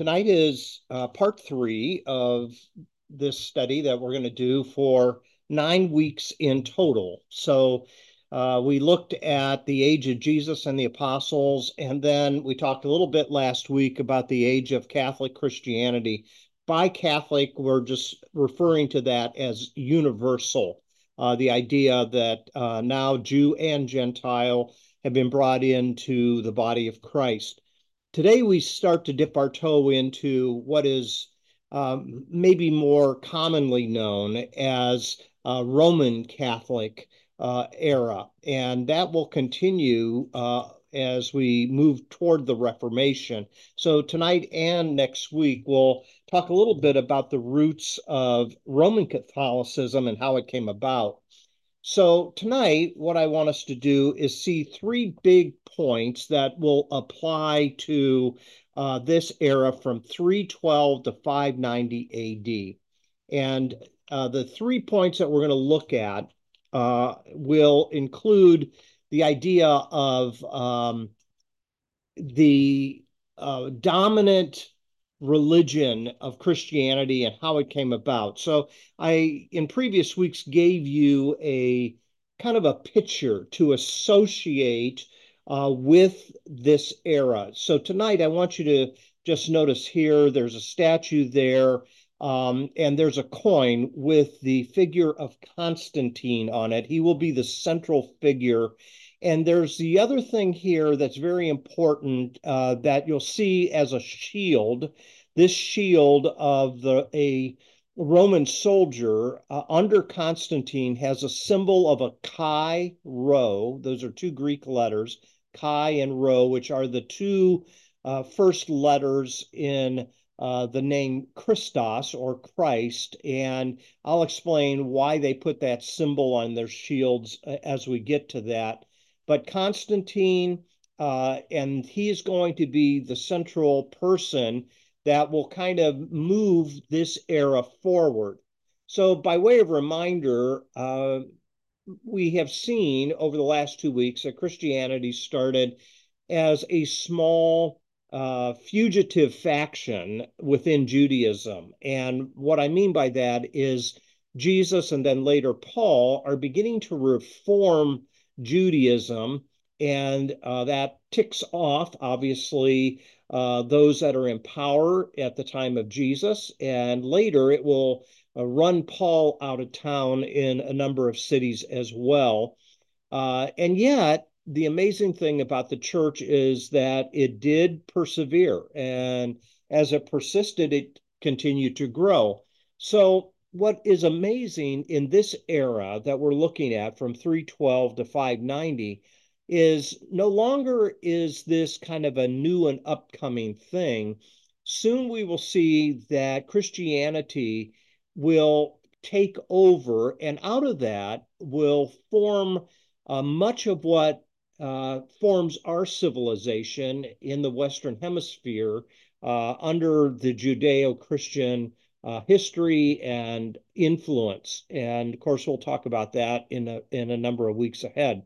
Tonight is uh, part three of this study that we're going to do for nine weeks in total. So uh, we looked at the age of Jesus and the apostles, and then we talked a little bit last week about the age of Catholic Christianity. By Catholic, we're just referring to that as universal. Uh, the idea that uh, now Jew and Gentile have been brought into the body of Christ. Today, we start to dip our toe into what is um, maybe more commonly known as uh, Roman Catholic uh, era, and that will continue uh, as we move toward the Reformation. So, tonight and next week, we'll talk a little bit about the roots of Roman Catholicism and how it came about. So tonight, what I want us to do is see three big points that will apply to uh, this era from 312 to 590 AD. And uh, the three points that we're going to look at uh, will include the idea of um, the uh, dominant religion of Christianity and how it came about. So I, in previous weeks, gave you a kind of a picture to associate uh, with this era. So tonight, I want you to just notice here, there's a statue there, um, and there's a coin with the figure of Constantine on it. He will be the central figure. And there's the other thing here that's very important uh, that you'll see as a shield. This shield of the a Roman soldier uh, under Constantine has a symbol of a chi rho. Those are two Greek letters, chi and rho, which are the two uh, first letters in uh, the name Christos or Christ. And I'll explain why they put that symbol on their shields uh, as we get to that. But Constantine, uh, and he's going to be the central person that will kind of move this era forward. So, by way of reminder, uh, we have seen over the last two weeks that Christianity started as a small uh, fugitive faction within Judaism. And what I mean by that is Jesus and then later Paul are beginning to reform Judaism, and uh, that ticks off, obviously, uh, those that are in power at the time of Jesus, and later it will uh, run Paul out of town in a number of cities as well. Uh, and yet, the amazing thing about the church is that it did persevere, and as it persisted, it continued to grow. So what is amazing in this era that we're looking at from 312 to 590 is no longer is this kind of a new and upcoming thing. Soon we will see that Christianity will take over, and out of that will form uh, much of what uh, forms our civilization in the Western Hemisphere uh, under the Judeo Christian uh, history and influence. And of course, we'll talk about that in a, in a number of weeks ahead.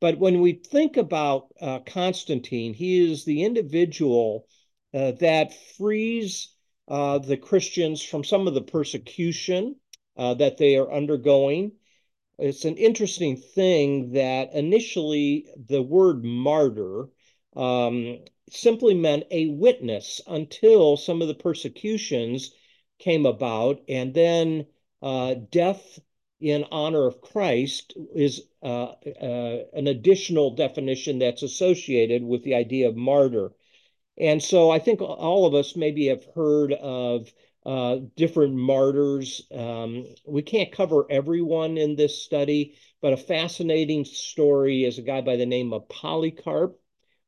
But when we think about uh, Constantine, he is the individual uh, that frees uh, the Christians from some of the persecution uh, that they are undergoing. It's an interesting thing that initially the word martyr um, simply meant a witness until some of the persecutions came about, and then uh, death in honor of Christ is uh, uh, an additional definition that's associated with the idea of martyr. And so I think all of us maybe have heard of uh, different martyrs. Um, we can't cover everyone in this study, but a fascinating story is a guy by the name of Polycarp.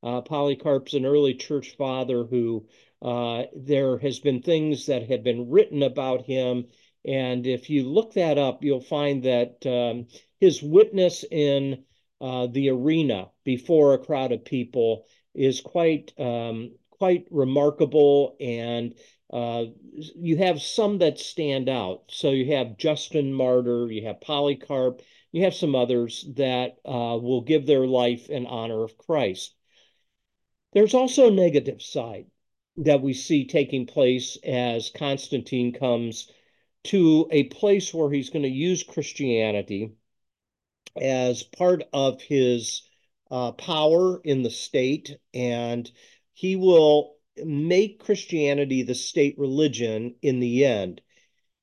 Uh, Polycarp's an early church father who uh, there has been things that have been written about him. And if you look that up, you'll find that um, his witness in uh, the arena before a crowd of people is quite um, quite remarkable. And uh, you have some that stand out. So you have Justin Martyr, you have Polycarp, you have some others that uh, will give their life in honor of Christ. There's also a negative side. That we see taking place as Constantine comes to a place where he's going to use Christianity as part of his uh, power in the state, and he will make Christianity the state religion in the end.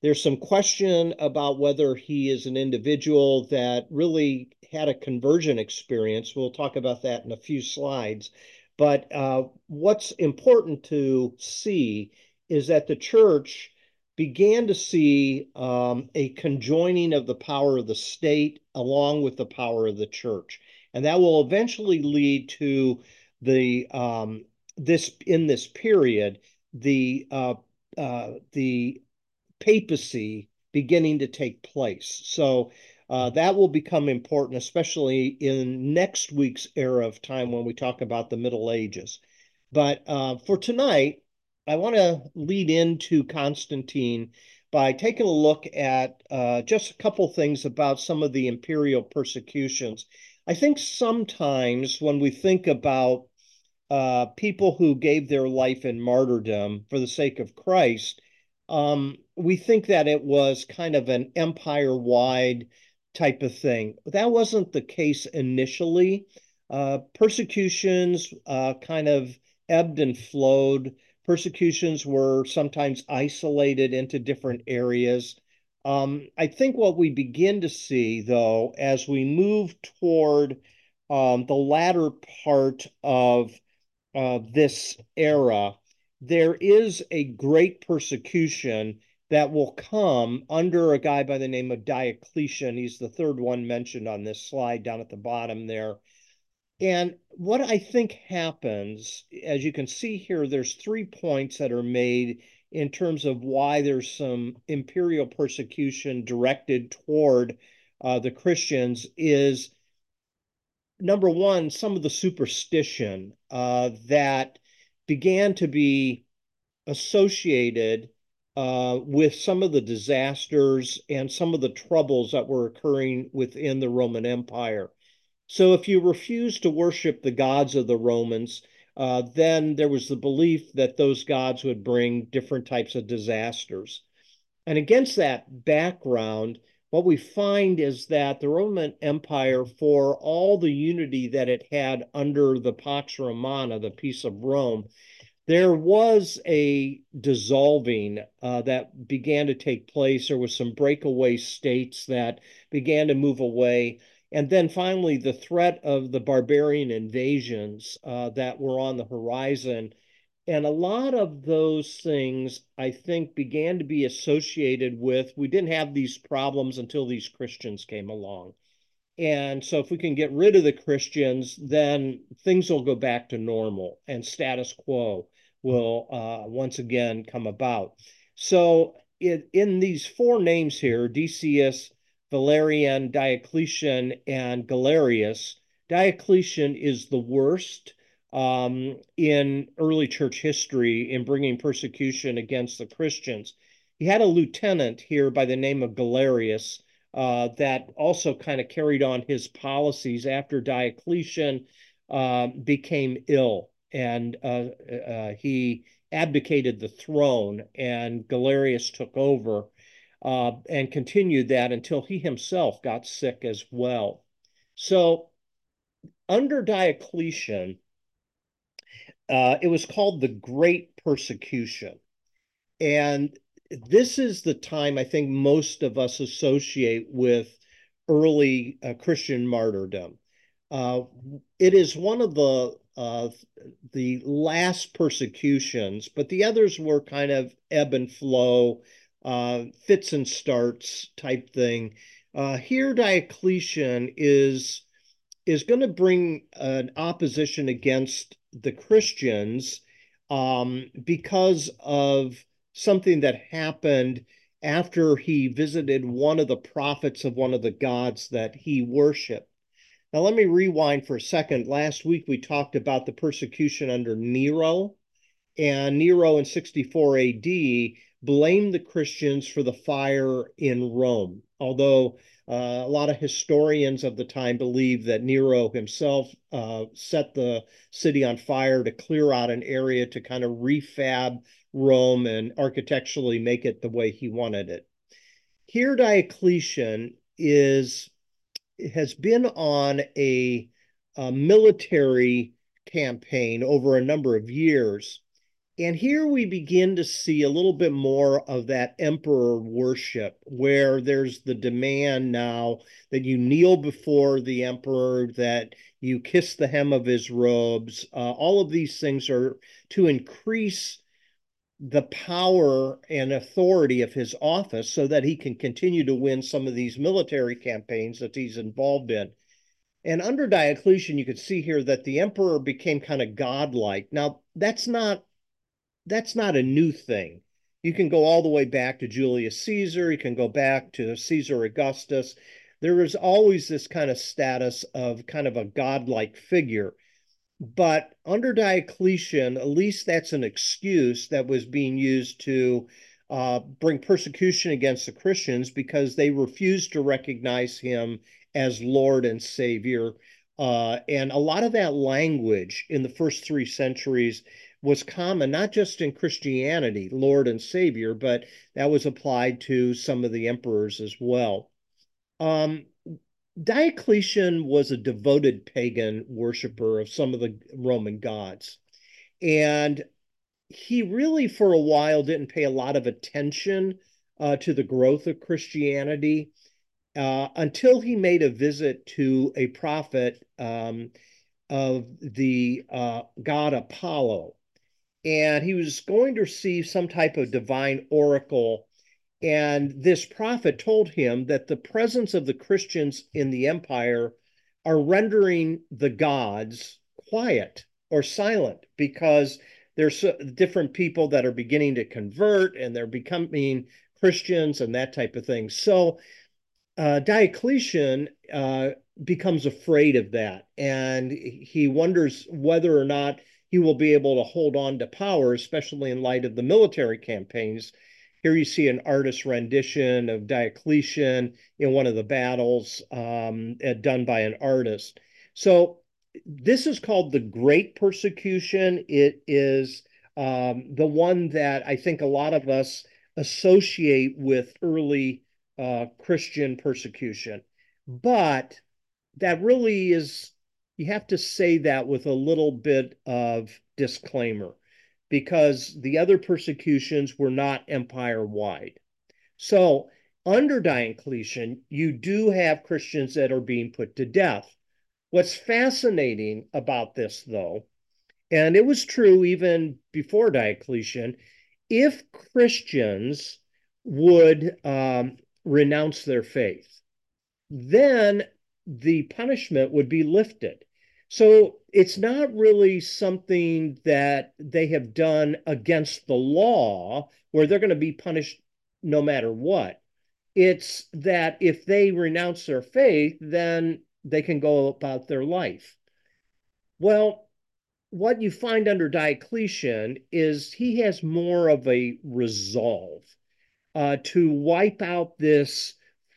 There's some question about whether he is an individual that really had a conversion experience. We'll talk about that in a few slides. But uh, what's important to see is that the church began to see um, a conjoining of the power of the state along with the power of the church. And that will eventually lead to the um, this in this period the uh, uh, the papacy beginning to take place. So uh, that will become important, especially in next week's era of time when we talk about the Middle Ages. But uh, for tonight, I want to lead into Constantine by taking a look at uh, just a couple things about some of the imperial persecutions. I think sometimes when we think about uh, people who gave their life in martyrdom for the sake of Christ, um, we think that it was kind of an empire wide type of thing. That wasn't the case initially. Uh, persecutions uh, kind of ebbed and flowed. Persecutions were sometimes isolated into different areas. Um, I think what we begin to see, though, as we move toward um, the latter part of uh, this era, there is a great persecution that will come under a guy by the name of Diocletian. He's the third one mentioned on this slide down at the bottom there. And what I think happens, as you can see here, there's three points that are made in terms of why there's some imperial persecution directed toward uh, the Christians is number one, some of the superstition uh, that began to be associated uh, with some of the disasters and some of the troubles that were occurring within the Roman Empire. So, if you refused to worship the gods of the Romans, uh, then there was the belief that those gods would bring different types of disasters. And against that background, what we find is that the Roman Empire, for all the unity that it had under the Pax Romana, the peace of Rome, there was a dissolving uh, that began to take place. There was some breakaway states that began to move away. And then finally, the threat of the barbarian invasions uh, that were on the horizon and a lot of those things, I think, began to be associated with we didn't have these problems until these Christians came along. And so, if we can get rid of the Christians, then things will go back to normal and status quo will uh, once again come about. So, it, in these four names here Decius, Valerian, Diocletian, and Galerius, Diocletian is the worst um, in early church history in bringing persecution against the Christians. He had a lieutenant here by the name of Galerius uh, that also kind of carried on his policies after Diocletian uh, became ill and uh, uh, he abdicated the throne, and Galerius took over uh, and continued that until he himself got sick as well. So, under Diocletian, uh, it was called the Great Persecution. And this is the time I think most of us associate with early uh, Christian martyrdom. Uh, it is one of the uh, the last persecutions, but the others were kind of ebb and flow, uh, fits and starts type thing. Uh, here, Diocletian is is going to bring an opposition against the Christians um, because of something that happened after he visited one of the prophets of one of the gods that he worshiped. Now, let me rewind for a second. Last week, we talked about the persecution under Nero, and Nero in 64 AD blamed the Christians for the fire in Rome. Although Uh, a lot of historians of the time believe that Nero himself uh, set the city on fire to clear out an area to kind of refab Rome and architecturally make it the way he wanted it. Here, Diocletian is has been on a, a military campaign over a number of years and here we begin to see a little bit more of that emperor worship, where there's the demand now that you kneel before the emperor, that you kiss the hem of his robes. Uh, all of these things are to increase the power and authority of his office so that he can continue to win some of these military campaigns that he's involved in. And under Diocletian, you could see here that the emperor became kind of godlike. Now, that's not that's not a new thing. You can go all the way back to Julius Caesar, you can go back to Caesar Augustus. There is always this kind of status of kind of a godlike figure. But under Diocletian, at least that's an excuse that was being used to uh, bring persecution against the Christians because they refused to recognize him as Lord and Savior. Uh, and a lot of that language in the first three centuries was common not just in Christianity, Lord and Savior, but that was applied to some of the emperors as well. Um, Diocletian was a devoted pagan worshiper of some of the Roman gods. And he really, for a while, didn't pay a lot of attention uh, to the growth of Christianity uh, until he made a visit to a prophet um, of the uh, god Apollo and he was going to receive some type of divine oracle. And this prophet told him that the presence of the Christians in the empire are rendering the gods quiet or silent because there's different people that are beginning to convert and they're becoming Christians and that type of thing. So uh, Diocletian uh, becomes afraid of that and he wonders whether or not he will be able to hold on to power, especially in light of the military campaigns. Here you see an artist rendition of Diocletian in one of the battles um, done by an artist. So this is called the Great Persecution. It is um, the one that I think a lot of us associate with early uh, Christian persecution. But that really is you have to say that with a little bit of disclaimer because the other persecutions were not empire wide. So, under Diocletian, you do have Christians that are being put to death. What's fascinating about this, though, and it was true even before Diocletian, if Christians would um, renounce their faith, then the punishment would be lifted. So it's not really something that they have done against the law where they're going to be punished no matter what. It's that if they renounce their faith, then they can go about their life. Well, what you find under Diocletian is he has more of a resolve uh, to wipe out this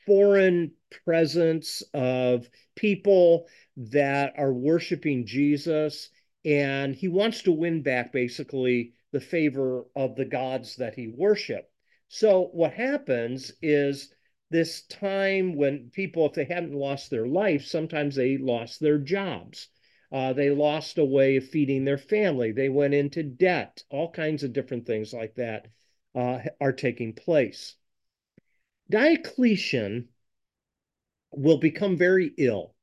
foreign presence of people that are worshiping Jesus, and he wants to win back basically the favor of the gods that he worshiped. So what happens is this time when people, if they hadn't lost their life, sometimes they lost their jobs. Uh, they lost a way of feeding their family. They went into debt. All kinds of different things like that uh, are taking place. Diocletian will become very ill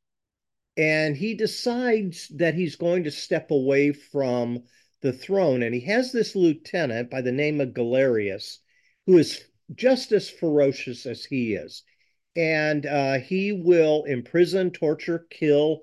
and he decides that he's going to step away from the throne. And he has this lieutenant by the name of Galerius, who is just as ferocious as he is. And uh, he will imprison, torture, kill,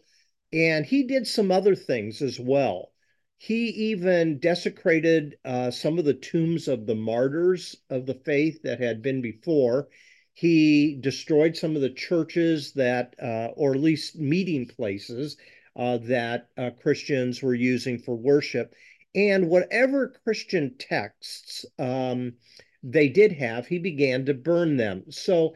and he did some other things as well. He even desecrated uh, some of the tombs of the martyrs of the faith that had been before. He destroyed some of the churches that, uh, or at least meeting places uh, that uh, Christians were using for worship. And whatever Christian texts um, they did have, he began to burn them. So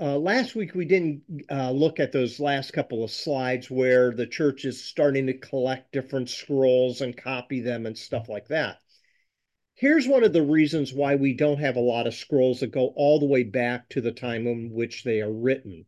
uh, last week we didn't uh, look at those last couple of slides where the church is starting to collect different scrolls and copy them and stuff like that. Here's one of the reasons why we don't have a lot of scrolls that go all the way back to the time in which they are written.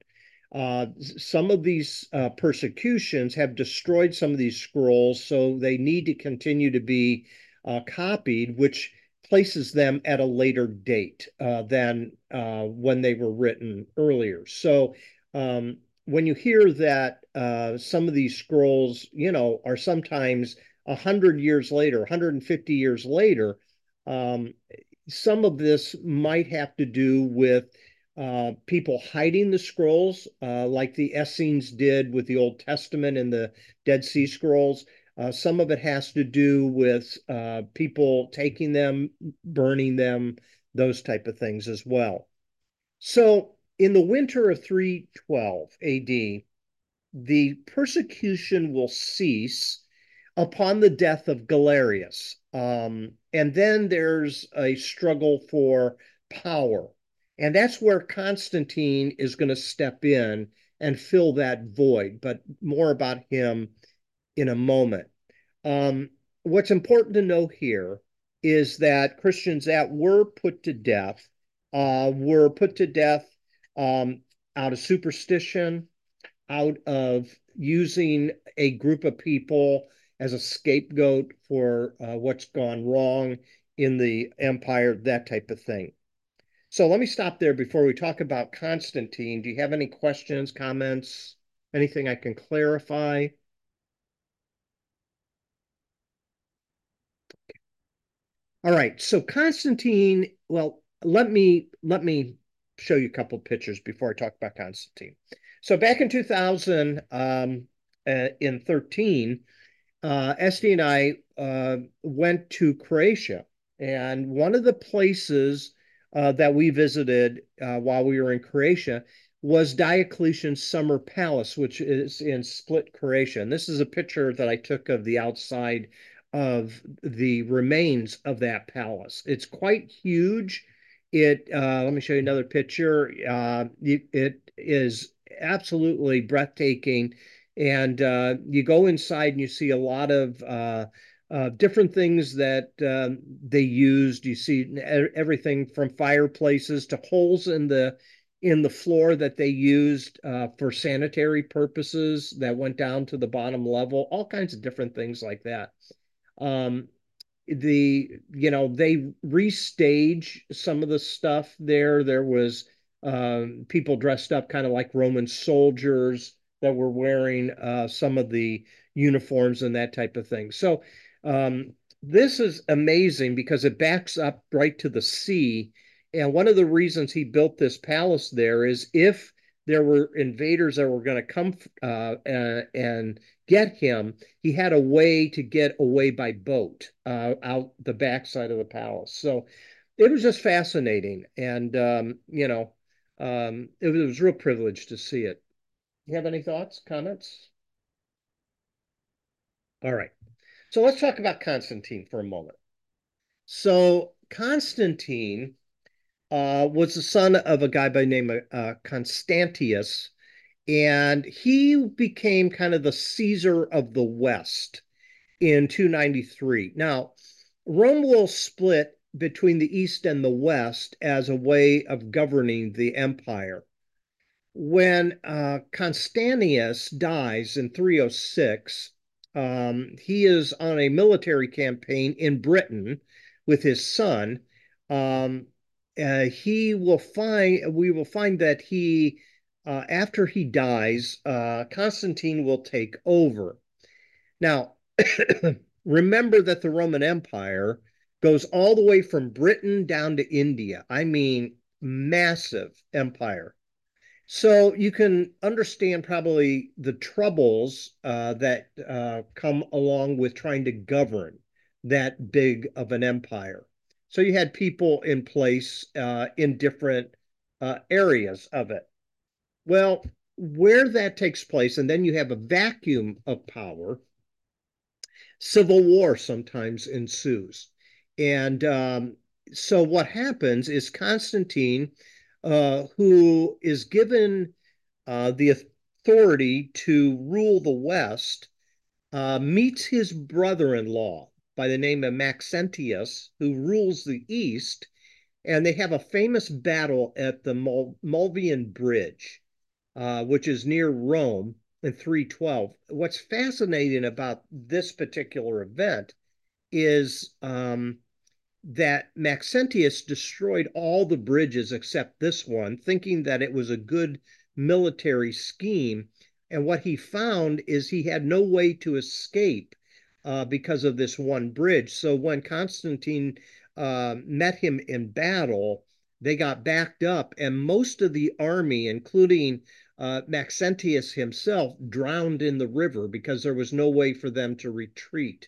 Uh, some of these uh, persecutions have destroyed some of these scrolls, so they need to continue to be uh, copied, which places them at a later date uh, than uh, when they were written earlier. So um, when you hear that uh, some of these scrolls, you know, are sometimes 100 years later, 150 years later, um, some of this might have to do with uh, people hiding the scrolls, uh, like the Essenes did with the Old Testament and the Dead Sea Scrolls. Uh, some of it has to do with uh, people taking them, burning them, those type of things as well. So in the winter of 312 AD, the persecution will cease upon the death of Galerius. Um, and then there's a struggle for power. And that's where Constantine is going to step in and fill that void, but more about him in a moment. Um, what's important to know here is that Christians that were put to death uh, were put to death um, out of superstition, out of using a group of people as a scapegoat for uh, what's gone wrong in the empire, that type of thing. So let me stop there before we talk about Constantine. Do you have any questions, comments, anything I can clarify? All right, so Constantine, well, let me let me show you a couple pictures before I talk about Constantine. So back in 2000, um, uh, in 13, uh, Esty and I uh, went to Croatia, and one of the places uh, that we visited uh, while we were in Croatia was Diocletian's Summer Palace, which is in Split, Croatia. And this is a picture that I took of the outside of the remains of that palace. It's quite huge. It uh, let me show you another picture. Uh, it, it is absolutely breathtaking, and uh, you go inside and you see a lot of uh, uh, different things that um, they used. You see everything from fireplaces to holes in the in the floor that they used uh, for sanitary purposes that went down to the bottom level. All kinds of different things like that. Um, the you know they restage some of the stuff there. There was um, people dressed up kind of like Roman soldiers that were wearing uh, some of the uniforms and that type of thing. So um, this is amazing because it backs up right to the sea. And one of the reasons he built this palace there is if there were invaders that were going to come uh, and, get him, he had a way to get away by boat uh, out the backside of the palace. So it was just fascinating. And, um, you know, um, it was a real privilege to see it. You have any thoughts, comments? All right. So let's talk about Constantine for a moment. So Constantine uh, was the son of a guy by name of uh, Constantius, and he became kind of the Caesar of the West in 293. Now, Rome will split between the East and the West as a way of governing the empire. When uh, Constantius dies in 306, um, he is on a military campaign in Britain with his son. Um, uh, he will find we will find that he uh, after he dies, uh, Constantine will take over. Now, remember that the Roman Empire goes all the way from Britain down to India. I mean, massive empire. So you can understand probably the troubles uh, that uh, come along with trying to govern that big of an empire. So you had people in place uh, in different uh, areas of it. Well, where that takes place, and then you have a vacuum of power, civil war sometimes ensues. And um, so what happens is Constantine uh, who is given uh, the authority to rule the West, uh, meets his brother-in-law by the name of Maxentius, who rules the East, and they have a famous battle at the Mul Mulvian Bridge, uh, which is near Rome in 312. What's fascinating about this particular event is um, that Maxentius destroyed all the bridges except this one, thinking that it was a good military scheme. And what he found is he had no way to escape uh, because of this one bridge. So when Constantine uh, met him in battle, they got backed up, and most of the army, including uh, Maxentius himself, drowned in the river because there was no way for them to retreat.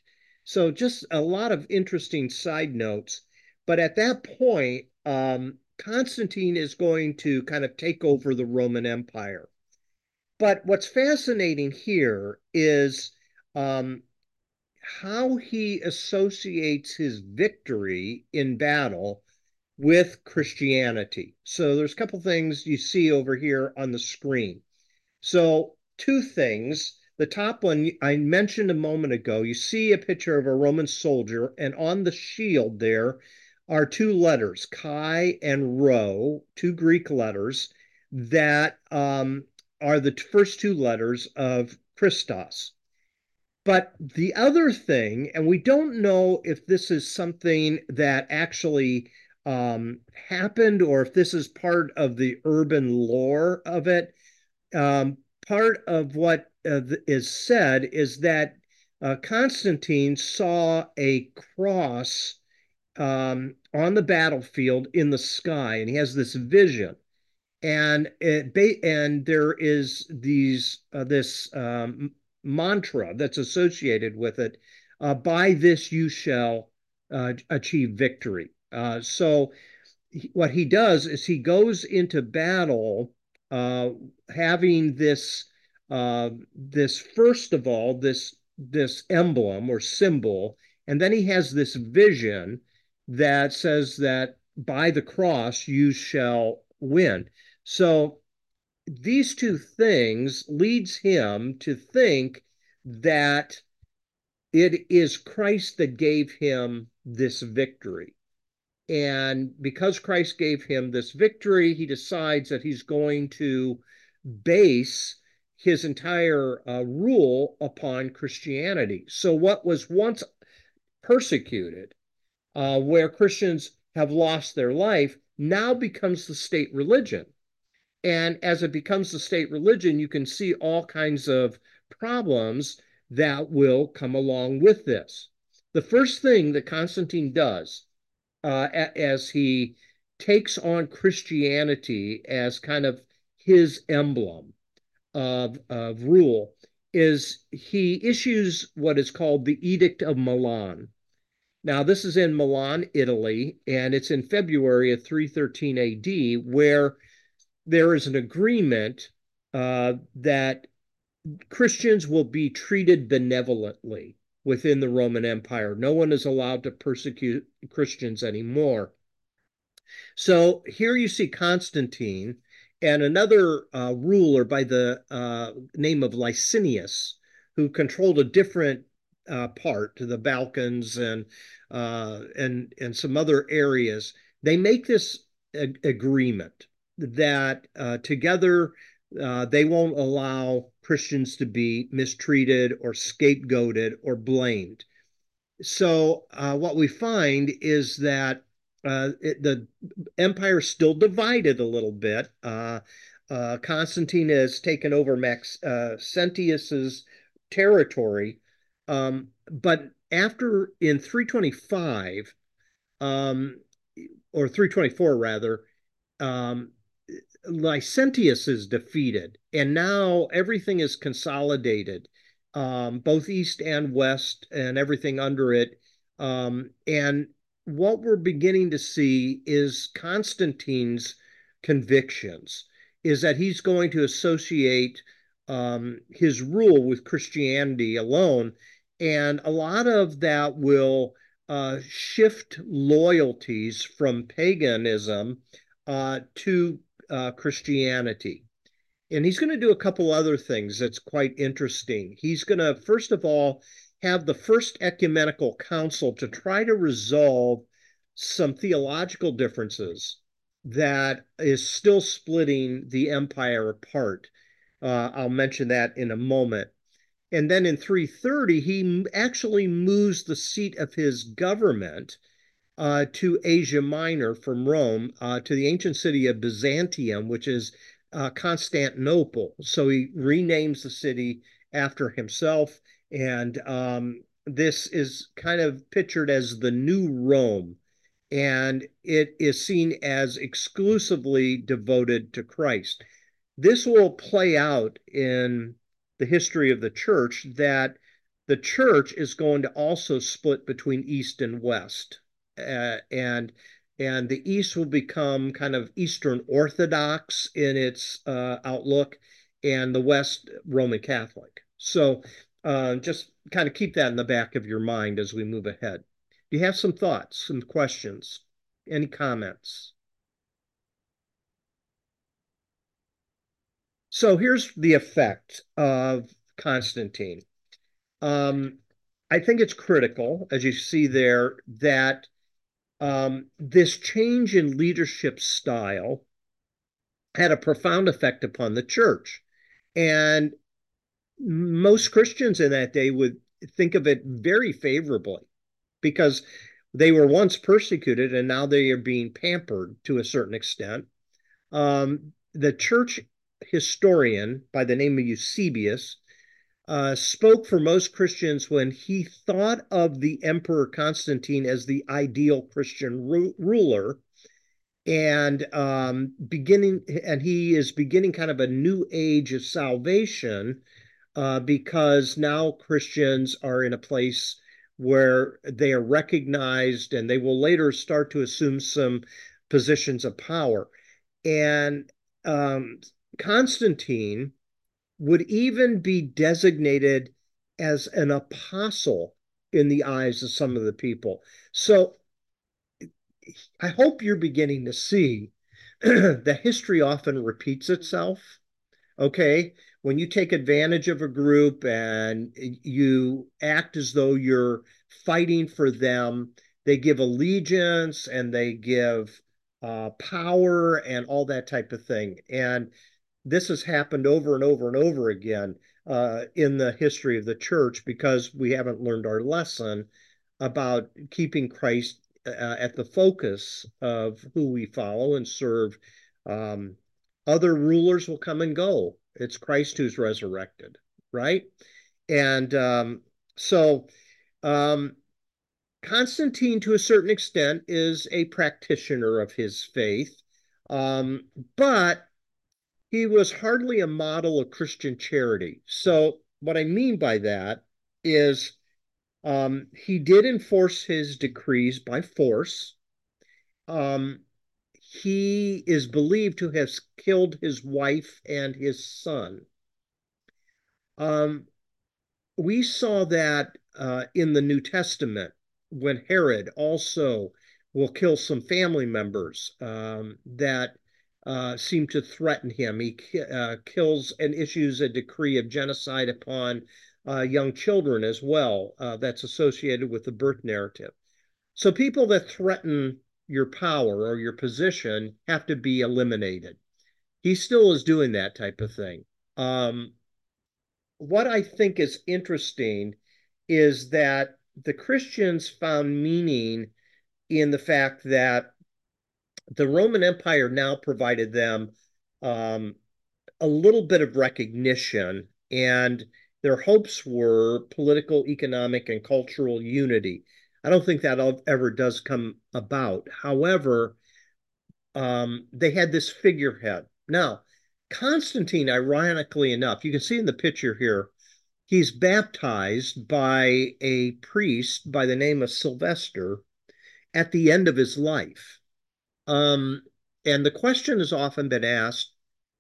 So just a lot of interesting side notes. But at that point, um, Constantine is going to kind of take over the Roman Empire. But what's fascinating here is um, how he associates his victory in battle with Christianity. So there's a couple things you see over here on the screen. So two things the top one I mentioned a moment ago, you see a picture of a Roman soldier, and on the shield there are two letters, chi and rho, two Greek letters that um, are the first two letters of Christos. But the other thing, and we don't know if this is something that actually um, happened or if this is part of the urban lore of it, um, part of what uh, is said is that uh, Constantine saw a cross um, on the battlefield in the sky, and he has this vision. And it, and there is these uh, this um, mantra that's associated with it. Uh, by this you shall uh, achieve victory. So what he does is he goes into battle having this uh, this first of all this this emblem or symbol, and then he has this vision that says that by the cross you shall win. So these two things leads him to think that it is Christ that gave him this victory. And because Christ gave him this victory, he decides that he's going to base his entire uh, rule upon Christianity. So, what was once persecuted, uh, where Christians have lost their life, now becomes the state religion. And as it becomes the state religion, you can see all kinds of problems that will come along with this. The first thing that Constantine does uh, as he takes on Christianity as kind of his emblem of, of rule is he issues what is called the Edict of Milan. Now, this is in Milan, Italy, and it's in February of 313 AD, where there is an agreement uh, that Christians will be treated benevolently within the Roman Empire. No one is allowed to persecute Christians anymore. So here you see Constantine and another uh, ruler by the uh, name of Licinius, who controlled a different uh, part to the Balkans and uh, and and some other areas. They make this ag agreement that uh, together uh, they won't allow Christians to be mistreated or scapegoated or blamed. So, what we find is that uh, it, the empire is still divided a little bit. Uh, uh, Constantine has taken over Max Maxentius's territory, um, but after in 325 um, or 324 rather, um, Licentius is defeated, and now everything is consolidated, um, both east and west, and everything under it. Um, and what we're beginning to see is Constantine's convictions, is that he's going to associate um, his rule with Christianity alone, and a lot of that will uh, shift loyalties from paganism uh, to uh, Christianity. And he's going to do a couple other things that's quite interesting. He's going to, first of all, have the first ecumenical council to try to resolve some theological differences that is still splitting the empire apart. Uh, I'll mention that in a moment. And then in 330, he actually moves the seat of his government uh, to Asia Minor from Rome uh, to the ancient city of Byzantium, which is uh, Constantinople. So he renames the city after himself. And um, this is kind of pictured as the new Rome. And it is seen as exclusively devoted to Christ. This will play out in the history of the church that the church is going to also split between East and West. Uh, and and the East will become kind of Eastern Orthodox in its uh, outlook, and the West Roman Catholic. So uh, just kind of keep that in the back of your mind as we move ahead. Do you have some thoughts, some questions, any comments? So here's the effect of Constantine. Um, I think it's critical, as you see there, that um, this change in leadership style had a profound effect upon the church. And most Christians in that day would think of it very favorably because they were once persecuted and now they are being pampered to a certain extent. Um, the church historian by the name of Eusebius uh, spoke for most Christians when he thought of the Emperor Constantine as the ideal Christian ru- ruler. And um, beginning, and he is beginning kind of a new age of salvation uh, because now Christians are in a place where they are recognized and they will later start to assume some positions of power. And um, Constantine would even be designated as an apostle in the eyes of some of the people. So I hope you're beginning to see the history often repeats itself. Okay. When you take advantage of a group and you act as though you're fighting for them, they give allegiance and they give uh, power and all that type of thing. And this has happened over and over and over again uh, in the history of the church because we haven't learned our lesson about keeping Christ uh, at the focus of who we follow and serve. Um, other rulers will come and go. It's Christ who's resurrected, right? And um, so um, Constantine, to a certain extent, is a practitioner of his faith, um, but he was hardly a model of Christian charity. So, what I mean by that is um, he did enforce his decrees by force. Um, he is believed to have killed his wife and his son. Um, we saw that uh, in the New Testament when Herod also will kill some family members um, that uh, seem to threaten him. He uh, kills and issues a decree of genocide upon uh, young children as well, uh, that's associated with the birth narrative. So people that threaten your power or your position have to be eliminated. He still is doing that type of thing. Um, what I think is interesting is that the Christians found meaning in the fact that the Roman Empire now provided them um, a little bit of recognition, and their hopes were political, economic, and cultural unity. I don't think that ever does come about. However, um, they had this figurehead. Now, Constantine, ironically enough, you can see in the picture here, he's baptized by a priest by the name of Sylvester at the end of his life. Um, and the question has often been asked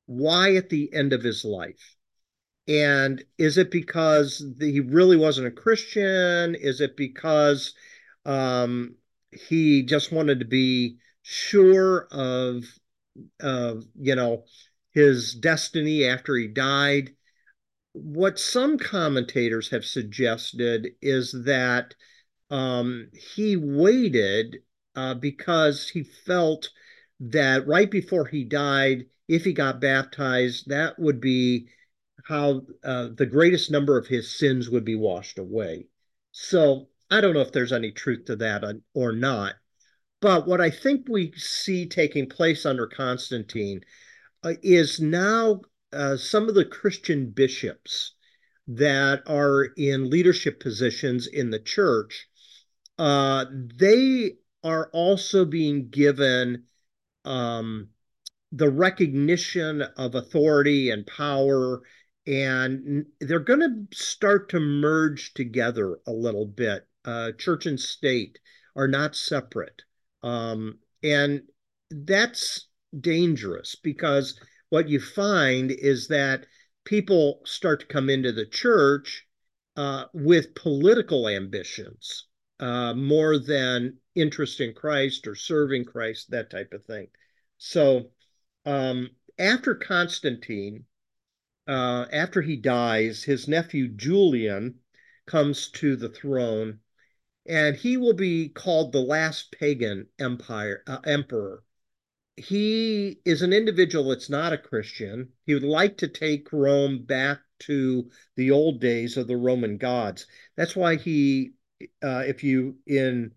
why at the end of his life? And is it because he really wasn't a Christian? Is it because um, he just wanted to be sure of uh, you know, his destiny after he died. What some commentators have suggested is that um, he waited uh, because he felt that right before he died, if he got baptized, that would be how uh, the greatest number of his sins would be washed away. So I don't know if there's any truth to that or not. But what I think we see taking place under Constantine uh, is now uh, some of the Christian bishops that are in leadership positions in the church, uh, they are also being given um, the recognition of authority and power and they're going to start to merge together a little bit. Uh, church and state are not separate. Um, and that's dangerous because what you find is that people start to come into the church uh, with political ambitions uh, more than interest in Christ or serving Christ, that type of thing. So um, after Constantine, uh, after he dies, his nephew Julian comes to the throne, and he will be called the last pagan empire uh, emperor. He is an individual that's not a Christian. He would like to take Rome back to the old days of the Roman gods. That's why he, uh, if you in,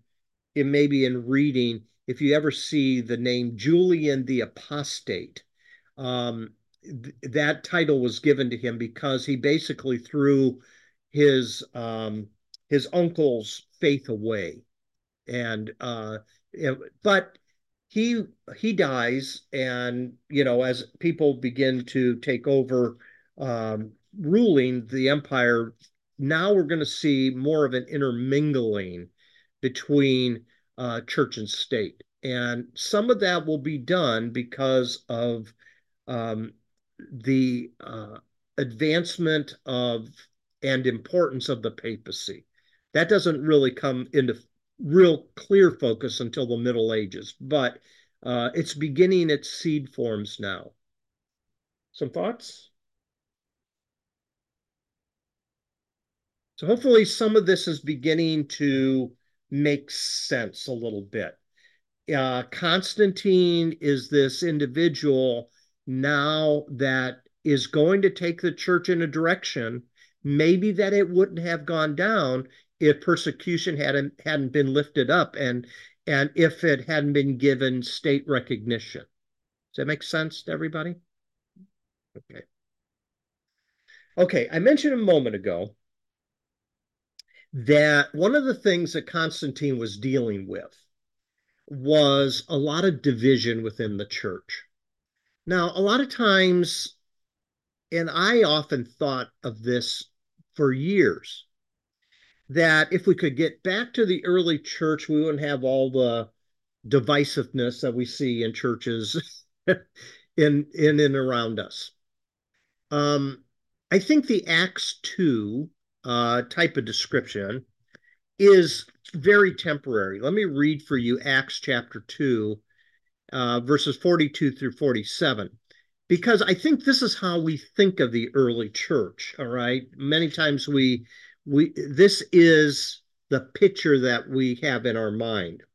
in maybe in reading, if you ever see the name Julian the Apostate, um, that title was given to him because he basically threw his um, his uncle's faith away, and uh, but he he dies, and you know as people begin to take over um, ruling the empire, now we're going to see more of an intermingling between uh, church and state, and some of that will be done because of um, the uh, advancement of and importance of the papacy. That doesn't really come into real clear focus until the Middle Ages, but uh, it's beginning its seed forms now. Some thoughts? So hopefully some of this is beginning to make sense a little bit. Uh, Constantine is this individual now that is going to take the church in a direction maybe that it wouldn't have gone down if persecution hadn't hadn't been lifted up and and if it hadn't been given state recognition. Does that make sense to everybody? Okay. Okay, I mentioned a moment ago that one of the things that Constantine was dealing with was a lot of division within the church. Now, a lot of times, and I often thought of this for years, that if we could get back to the early church, we wouldn't have all the divisiveness that we see in churches in in and around us. Um, I think the Acts 2 uh, type of description is very temporary. Let me read for you Acts chapter 2, uh, verses 42 through 47 because I think this is how we think of the early church. All right, many times we we this is the picture that we have in our mind. It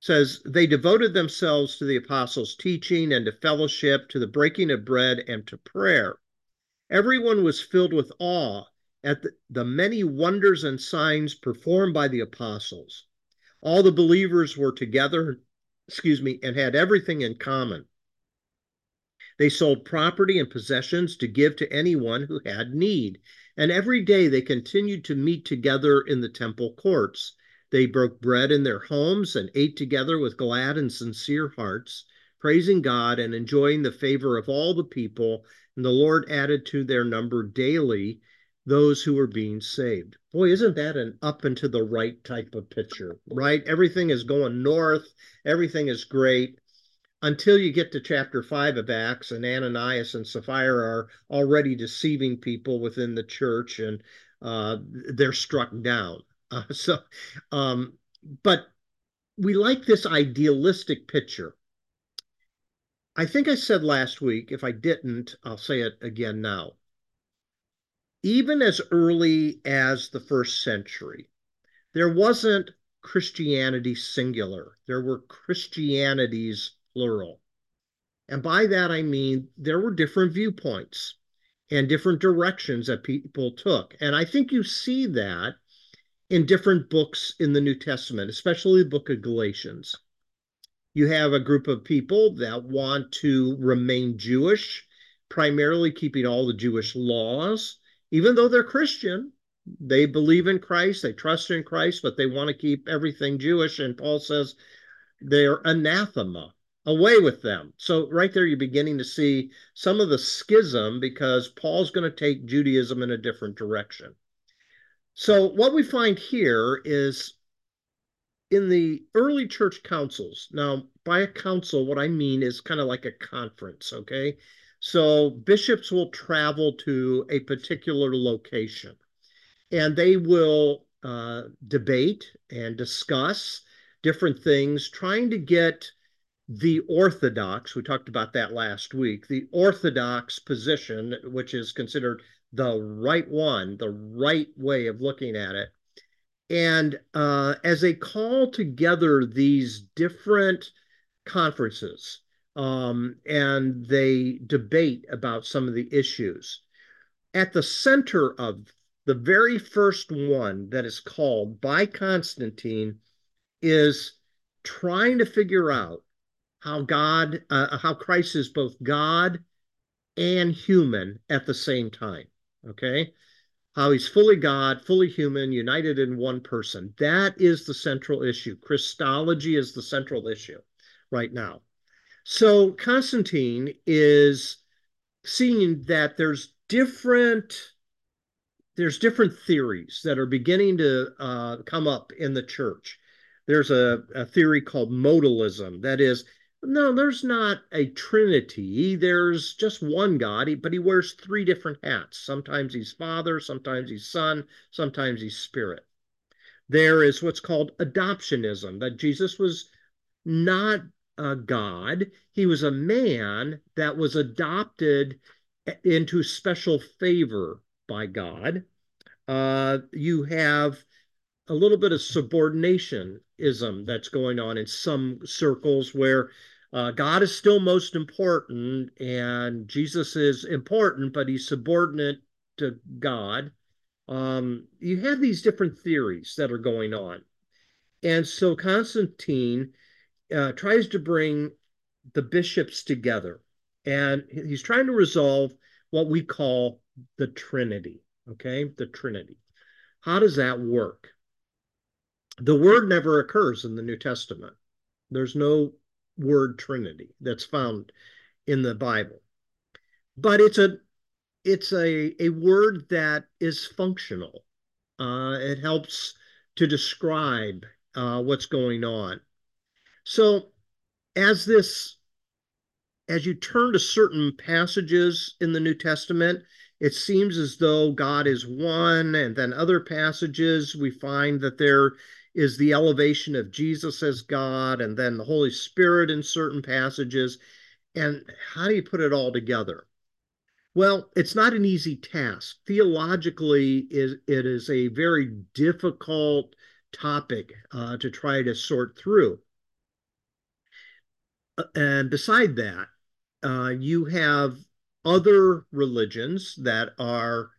says they devoted themselves to the apostles' teaching and to fellowship, to the breaking of bread and to prayer. Everyone was filled with awe at the, the many wonders and signs performed by the apostles. All the believers were together excuse me, and had everything in common. They sold property and possessions to give to anyone who had need. And every day they continued to meet together in the temple courts. They broke bread in their homes and ate together with glad and sincere hearts, praising God and enjoying the favor of all the people. And the Lord added to their number daily those who are being saved. Boy, isn't that an up and to the right type of picture, right? Everything is going north, everything is great until you get to chapter five of Acts, and Ananias and Sapphira are already deceiving people within the church, and uh, they're struck down. Uh, so, um, but we like this idealistic picture. I think I said last week, if I didn't, I'll say it again now. Even as early as the first century, there wasn't Christianity singular, there were Christianities plural. And by that, I mean there were different viewpoints and different directions that people took. And I think you see that in different books in the New Testament, especially the book of Galatians. You have a group of people that want to remain Jewish, primarily keeping all the Jewish laws, even though they're Christian. They believe in Christ, they trust in Christ, but they want to keep everything Jewish. And Paul says they're anathema. Away with them. So, right there, you're beginning to see some of the schism because Paul's going to take Judaism in a different direction. So, what we find here is in the early church councils, now by a council, what I mean is kind of like a conference, okay? So bishops will travel to a particular location and they will uh, debate and discuss different things, trying to get the orthodox, we talked about that last week, the orthodox position, which is considered the right one, the right way of looking at it, and uh, as they call together these different conferences um, and they debate about some of the issues, at the center of the very first one that is called by Constantine is trying to figure out how God, uh, how Christ is both God and human at the same time. Okay how he's fully God, fully human, united in one person. That is the central issue. Christology is the central issue right now. So Constantine is seeing that there's different there's different theories that are beginning to uh, come up in the church. There's a, a theory called modalism. That is, no, there's not a trinity. There's just one God, but he wears three different hats. Sometimes he's Father, sometimes he's Son, sometimes he's Spirit. There is what's called adoptionism, that Jesus was not a God, he was a man that was adopted into special favor by God. Uh, you have a little bit of subordinationism that's going on in some circles where uh, God is still most important, and Jesus is important, but he's subordinate to God. Um, you have these different theories that are going on. And so Constantine uh, tries to bring the bishops together, and he's trying to resolve what we call the Trinity. Okay, the Trinity. How does that work? The word never occurs in the New Testament. There's no word Trinity that's found in the Bible. But it's a it's a, a word that is functional. Uh, it helps to describe uh, what's going on. So as this as you turn to certain passages in the New Testament, it seems as though God is one, and then other passages we find that there is the elevation of Jesus as God and then the Holy Spirit in certain passages. And how do you put it all together? Well, it's not an easy task. Theologically, it is a very difficult topic uh, to try to sort through. And beside that, uh, you have other religions that are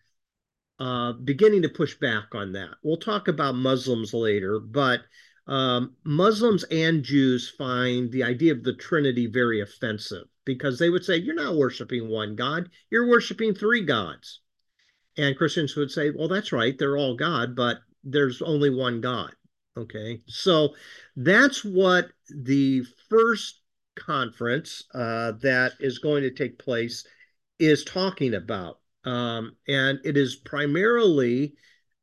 uh, beginning to push back on that. We'll talk about Muslims later, but um, Muslims and Jews find the idea of the Trinity very offensive because they would say, You're not worshiping one God, you're worshiping three gods. And Christians would say, Well, that's right, they're all God, but there's only one God. Okay, so that's what the first conference uh, that is going to take place is talking about. Um, and it is primarily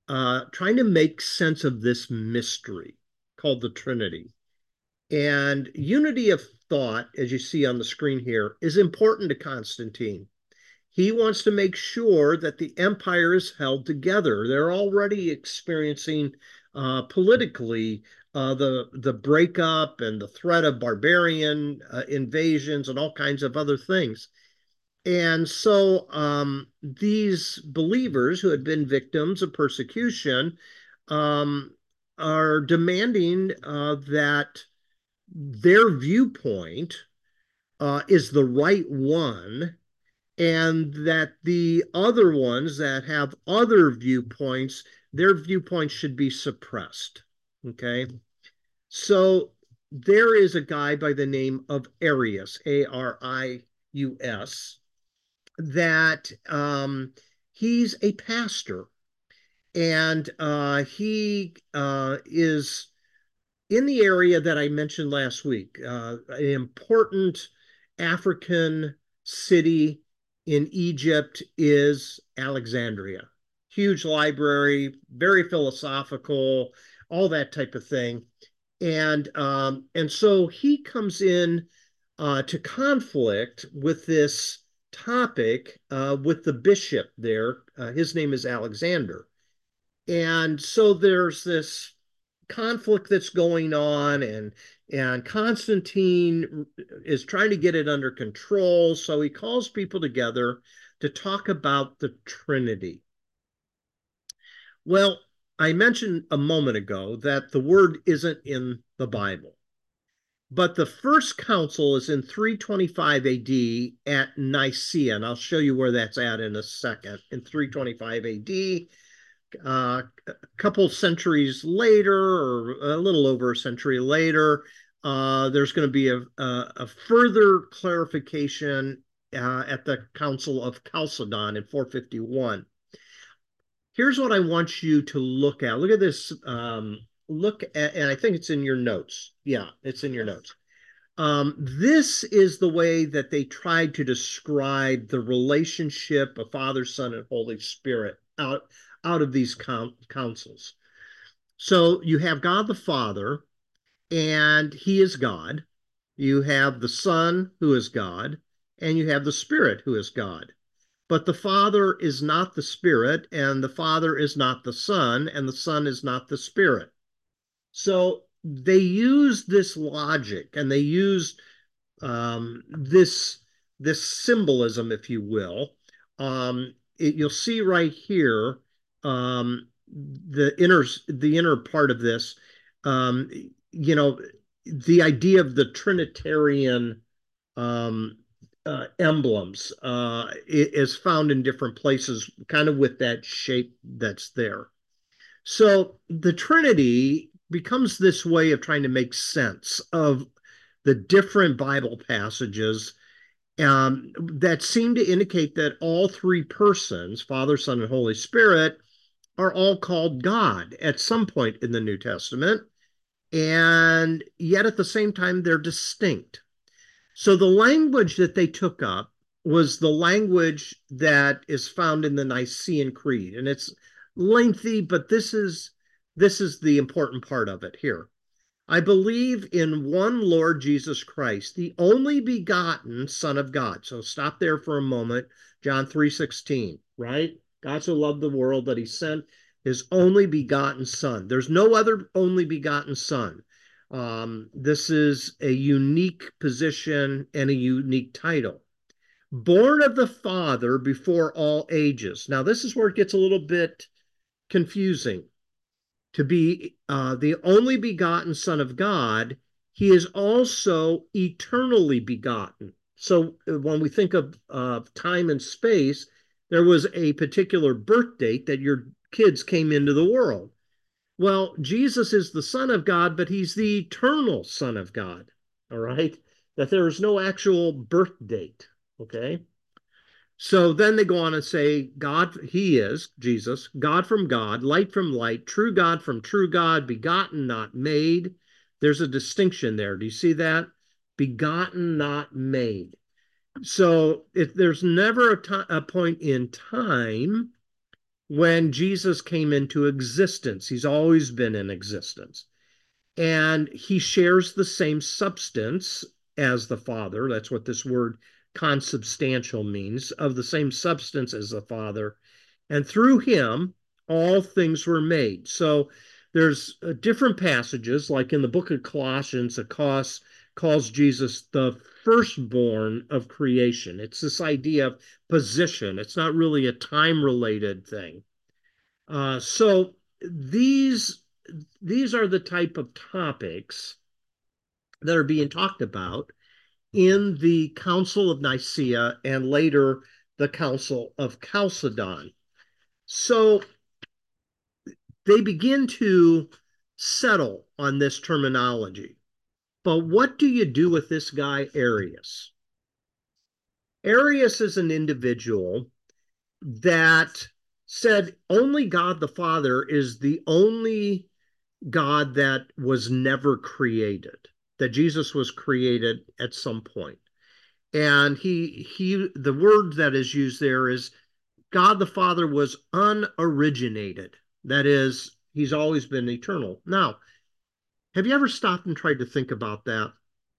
uh, trying to make sense of this mystery called the Trinity. And unity of thought, as you see on the screen here, is important to Constantine. He wants to make sure that the empire is held together. They're already experiencing uh, politically, uh, the the breakup and the threat of barbarian uh, invasions and all kinds of other things. And so um, these believers who had been victims of persecution um, are demanding uh, that their viewpoint uh, is the right one and that the other ones that have other viewpoints, their viewpoints should be suppressed. Okay. So there is a guy by the name of Arius, A R I U S, that um, he's a pastor and uh, he uh, is in the area that I mentioned last week, uh, an important African city in Egypt is Alexandria. Huge library, very philosophical, all that type of thing. And um, and so he comes in uh, to conflict with this topic uh, with the bishop there. Uh, his name is Alexander. And so there's this conflict that's going on and and Constantine is trying to get it under control so he calls people together to talk about the Trinity. Well, I mentioned a moment ago that the word isn't in the Bible. But the first council is in 325 AD at Nicaea, and I'll show you where that's at in a second. In 325 AD, uh, a couple centuries later, or a little over a century later, uh, there's going to be a, a, a further clarification uh, at the Council of Chalcedon in 451. Here's what I want you to look at. Look at this. Um, look at, and I think it's in your notes. Yeah, it's in your notes. Um, this is the way that they tried to describe the relationship of Father, Son, and Holy Spirit out out of these councils. So you have God the Father, and He is God. You have the Son, who is God, and you have the Spirit, who is God. But the Father is not the Spirit, and the Father is not the Son, and the Son is not the Spirit. So they use this logic and they use um, this this symbolism, if you will. Um, it, you'll see right here um, the inner the inner part of this, um, you know, the idea of the Trinitarian um, uh, emblems uh, is found in different places, kind of with that shape that's there. So the Trinity becomes this way of trying to make sense of the different Bible passages um, that seem to indicate that all three persons, Father, Son, and Holy Spirit, are all called God at some point in the New Testament, and yet at the same time they're distinct. So the language that they took up was the language that is found in the Nicene Creed, and it's lengthy, but this is this is the important part of it here. I believe in one Lord Jesus Christ, the only begotten Son of God. So stop there for a moment. John 3:16, right? God so loved the world that he sent his only begotten Son. There's no other only begotten Son. Um, this is a unique position and a unique title. Born of the Father before all ages. Now, this is where it gets a little bit confusing. To be uh, the only begotten Son of God, he is also eternally begotten. So uh, when we think of uh, time and space, there was a particular birth date that your kids came into the world. Well, Jesus is the Son of God, but he's the eternal Son of God. All right. That there is no actual birth date. Okay. So then they go on and say, God, he is, Jesus, God from God, light from light, true God from true God, begotten, not made. There's a distinction there. Do you see that? Begotten, not made. So if there's never a, a point in time when Jesus came into existence, he's always been in existence. And he shares the same substance as the Father. That's what this word consubstantial means, of the same substance as the Father. And through him, all things were made. So there's uh, different passages, like in the book of Colossians, it calls, calls Jesus the firstborn of creation. It's this idea of position. It's not really a time related thing. Uh, so these these are the type of topics that are being talked about in the Council of Nicaea and later the Council of Chalcedon. So they begin to settle on this terminology. But what do you do with this guy, Arius? Arius is an individual that said only God the Father is the only God that was never created, that Jesus was created at some point. And he he the word that is used there is God the Father was unoriginated. That is, he's always been eternal. Now, have you ever stopped and tried to think about that?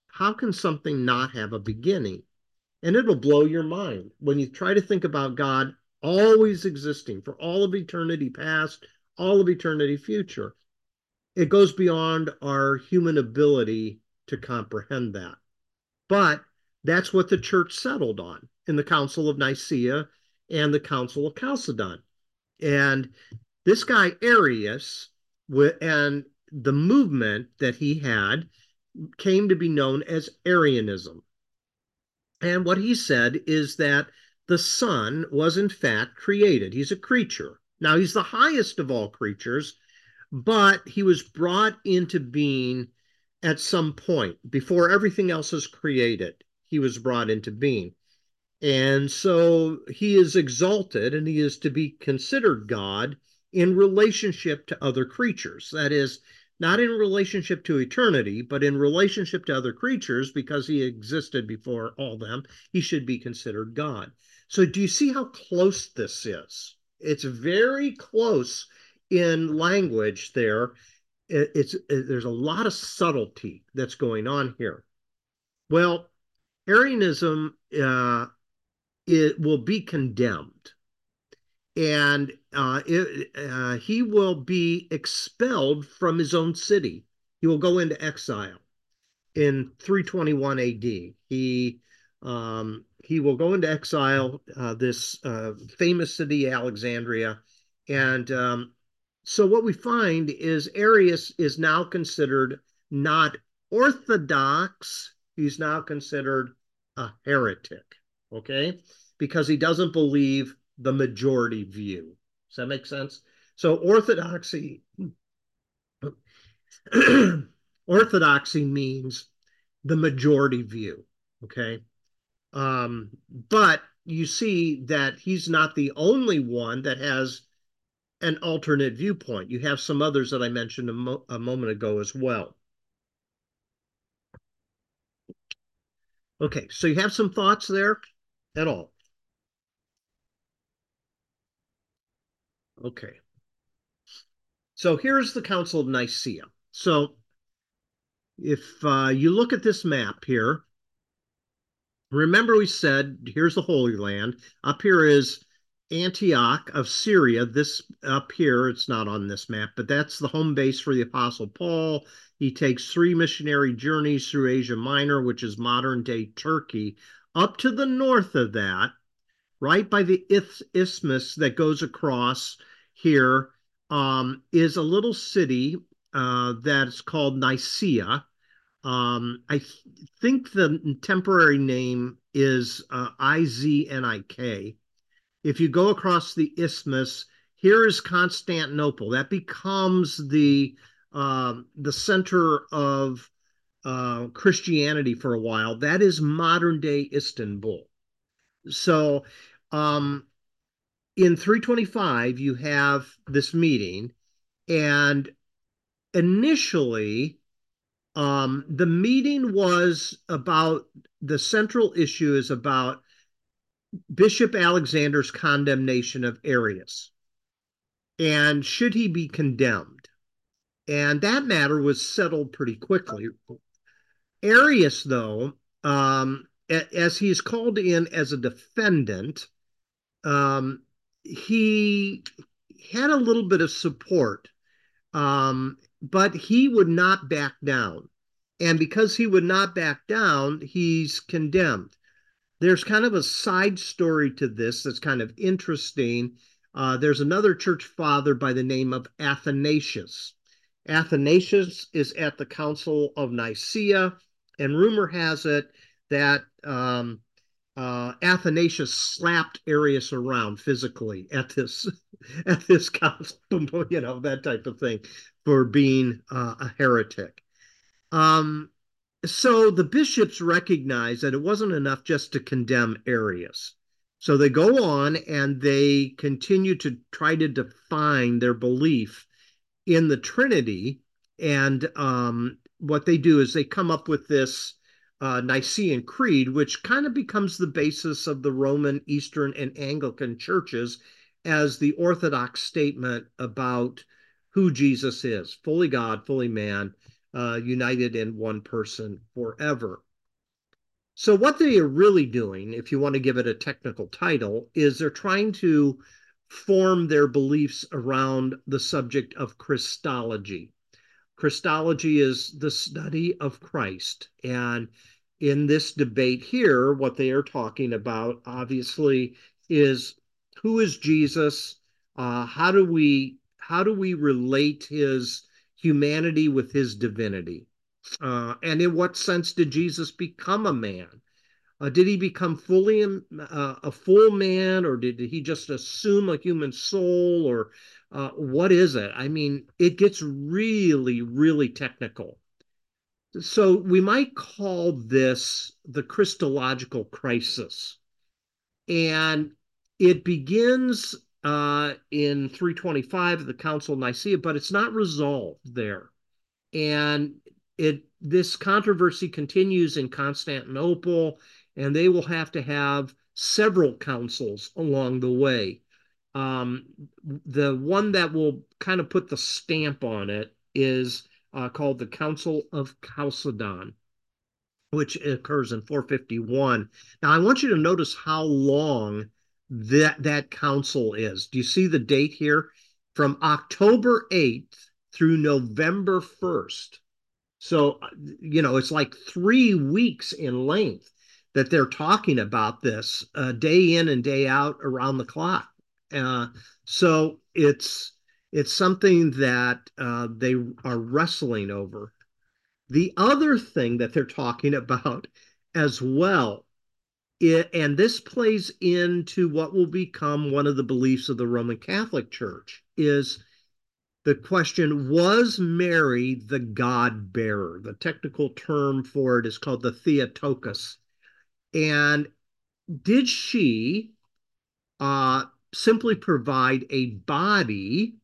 How can something not have a beginning? And it'll blow your mind when you try to think about God always existing for all of eternity past, all of eternity future. It goes beyond our human ability to comprehend that. But that's what the church settled on in the Council of Nicaea and the Council of Chalcedon. And this guy, Arius, and the movement that he had came to be known as Arianism. And what he said is that the Son was in fact created. He's a creature. Now, he's the highest of all creatures, but he was brought into being at some point before everything else is created. He was brought into being. And so he is exalted and he is to be considered God in relationship to other creatures. That is, not in relationship to eternity, but in relationship to other creatures, because he existed before all them, he should be considered God. So, do you see how close this is? It's very close in language there. It's it, there's a lot of subtlety that's going on here. Well, Arianism uh, it will be condemned and uh, it, uh, he will be expelled from his own city. He will go into exile in 321 AD. He um, he will go into exile, uh, this uh, famous city, Alexandria, and um, so what we find is Arius is now considered not orthodox. He's now considered a heretic. Okay, because he doesn't believe the majority view. Does that make sense? So orthodoxy orthodoxy means the majority view, okay? Um, but you see that he's not the only one that has an alternate viewpoint. You have some others that I mentioned a, mo a moment ago as well. Okay, so you have some thoughts there at all? Okay. So here's the Council of Nicaea. So if uh, you look at this map here, remember we said here's the Holy Land. Up here is Antioch of Syria. This up here, it's not on this map, but that's the home base for the Apostle Paul. He takes three missionary journeys through Asia Minor, which is modern day Turkey. Up to the north of that, right by the isthmus that goes across here um, is a little city uh, that's called Nicaea. Um, I th think the temporary name is uh, IZNIK. If you go across the isthmus, here is Constantinople. That becomes the uh, the center of uh, Christianity for a while. That is modern day Istanbul. So um, in 325, you have this meeting, and initially, um, the meeting was about the central issue is about Bishop Alexander's condemnation of Arius. And should he be condemned? And that matter was settled pretty quickly. Arius, though, um, as he's called in as a defendant, um, he had a little bit of support Um, but he would not back down. And because he would not back down, he's condemned. There's kind of a side story to this that's kind of interesting. Uh, there's another church father by the name of Athanasius. Athanasius is at the Council of Nicaea, and rumor has it that um, uh, Athanasius slapped Arius around physically at this at this council, you know, that type of thing, for being uh, a heretic. Um, so the bishops recognized that it wasn't enough just to condemn Arius. So they go on and they continue to try to define their belief in the Trinity. And um, what they do is they come up with this uh, Nicene Creed, which kind of becomes the basis of the Roman, Eastern, and Anglican churches as the orthodox statement about who Jesus is fully God, fully man, uh, united in one person forever. So, what they are really doing, if you want to give it a technical title, is they're trying to form their beliefs around the subject of Christology. Christology is the study of Christ. And in this debate here, what they are talking about, obviously, is who is Jesus? Uh, how do we how do we relate his humanity with his divinity? Uh, and in what sense did Jesus become a man? Uh, did he become fully uh, a, full man, or did he just assume a human soul, or uh, what is it? I mean, it gets really, really technical. So we might call this the Christological crisis. And it begins uh, in 325 of the Council of Nicaea, but it's not resolved there. And it this controversy continues in Constantinople, and they will have to have several councils along the way. Um, the one that will kind of put the stamp on it is uh, called the Council of Chalcedon, which occurs in 451. Now, I want you to notice how long that that council is. Do you see the date here? From October 8th through November 1st. So, you know, it's like three weeks in length that they're talking about this uh, day in and day out around the clock. Uh, so it's it's something that uh, they are wrestling over. The other thing that they're talking about as well, it, and this plays into what will become one of the beliefs of the Roman Catholic Church, is the question Was Mary the God bearer? The technical term for it is called the Theotokos. And did she uh, simply provide a body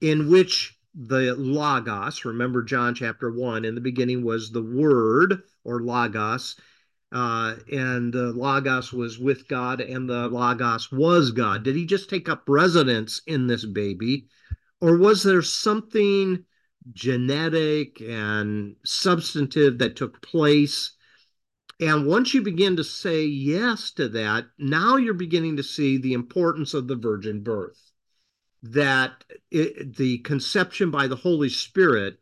in which the Logos, remember John chapter 1, in the beginning was the Word or Logos, uh, and the Logos was with God, and the Logos was God. Did he just take up residence in this baby, or was there something genetic and substantive that took place? And once you begin to say yes to that, now you're beginning to see the importance of the virgin birth that it, the conception by the Holy Spirit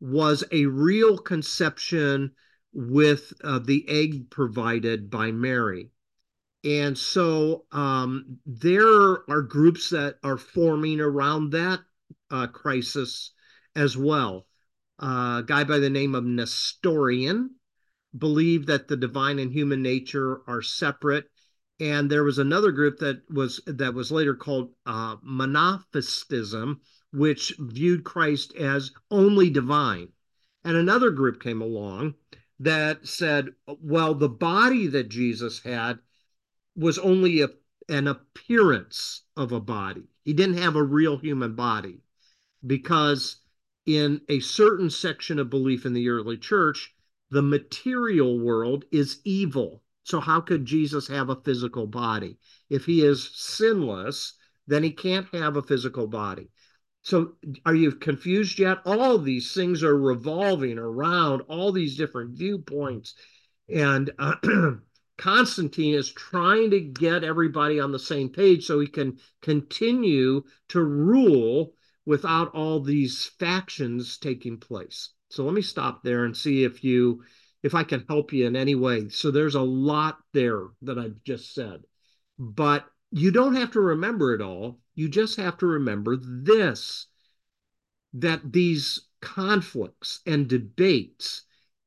was a real conception with uh, the egg provided by Mary. And so um, there are groups that are forming around that uh, crisis as well. Uh, a guy by the name of Nestorian believed that the divine and human nature are separate and there was another group that was that was later called uh, Monophysitism, which viewed Christ as only divine. And another group came along that said, well, the body that Jesus had was only a, an appearance of a body. He didn't have a real human body because in a certain section of belief in the early church, the material world is evil so, how could Jesus have a physical body? If he is sinless, then he can't have a physical body. So, are you confused yet? All these things are revolving around all these different viewpoints. And uh, Constantine is trying to get everybody on the same page so he can continue to rule without all these factions taking place. So let me stop there and see if you if I can help you in any way. So there's a lot there that I've just said. But you don't have to remember it all. You just have to remember this that these conflicts and debates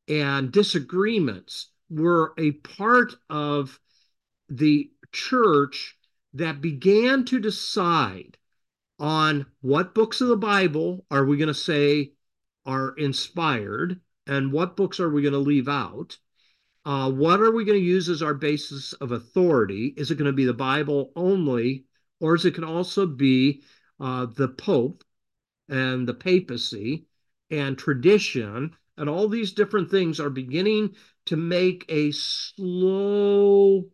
and disagreements were a part of the church that began to decide on what books of the Bible are we going to say are inspired and what books are we going to leave out. Uh, what are we going to use as our basis of authority? Is it going to be the Bible only, or is it can also be uh, the Pope and the papacy and tradition and all these different things are beginning to make a slow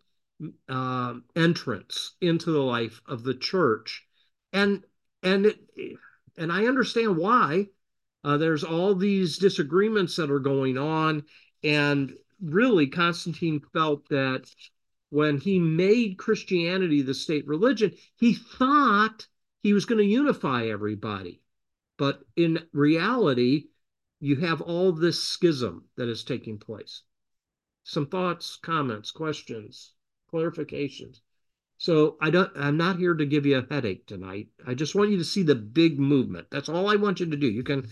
uh, entrance into the life of the church and and it, and i understand why uh, there's all these disagreements that are going on and really constantine felt that when he made christianity the state religion he thought he was going to unify everybody. But in reality you have all this schism that is taking place. Some thoughts comments questions clarifications so I don't I'm not here to give you a headache tonight. I just want you to see the big movement. That's all I want you to do. You can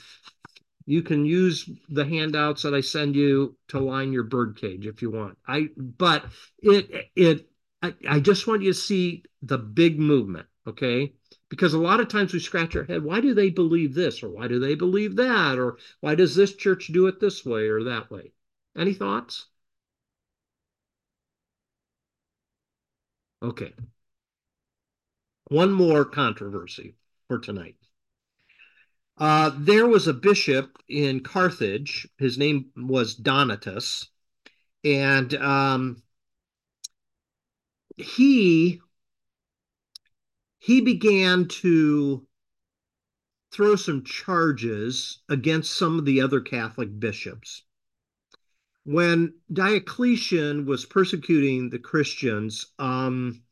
you can use the handouts that I send you to line your bird cage if you want. I but it it I, I just want you to see the big movement, okay? Because a lot of times we scratch our head, why do they believe this or why do they believe that or why does this church do it this way or that way? Any thoughts? Okay. One more controversy for tonight. Uh, there was a bishop in Carthage. His name was Donatus. And um, he he began to throw some charges against some of the other Catholic bishops when Diocletian was persecuting the Christians, um,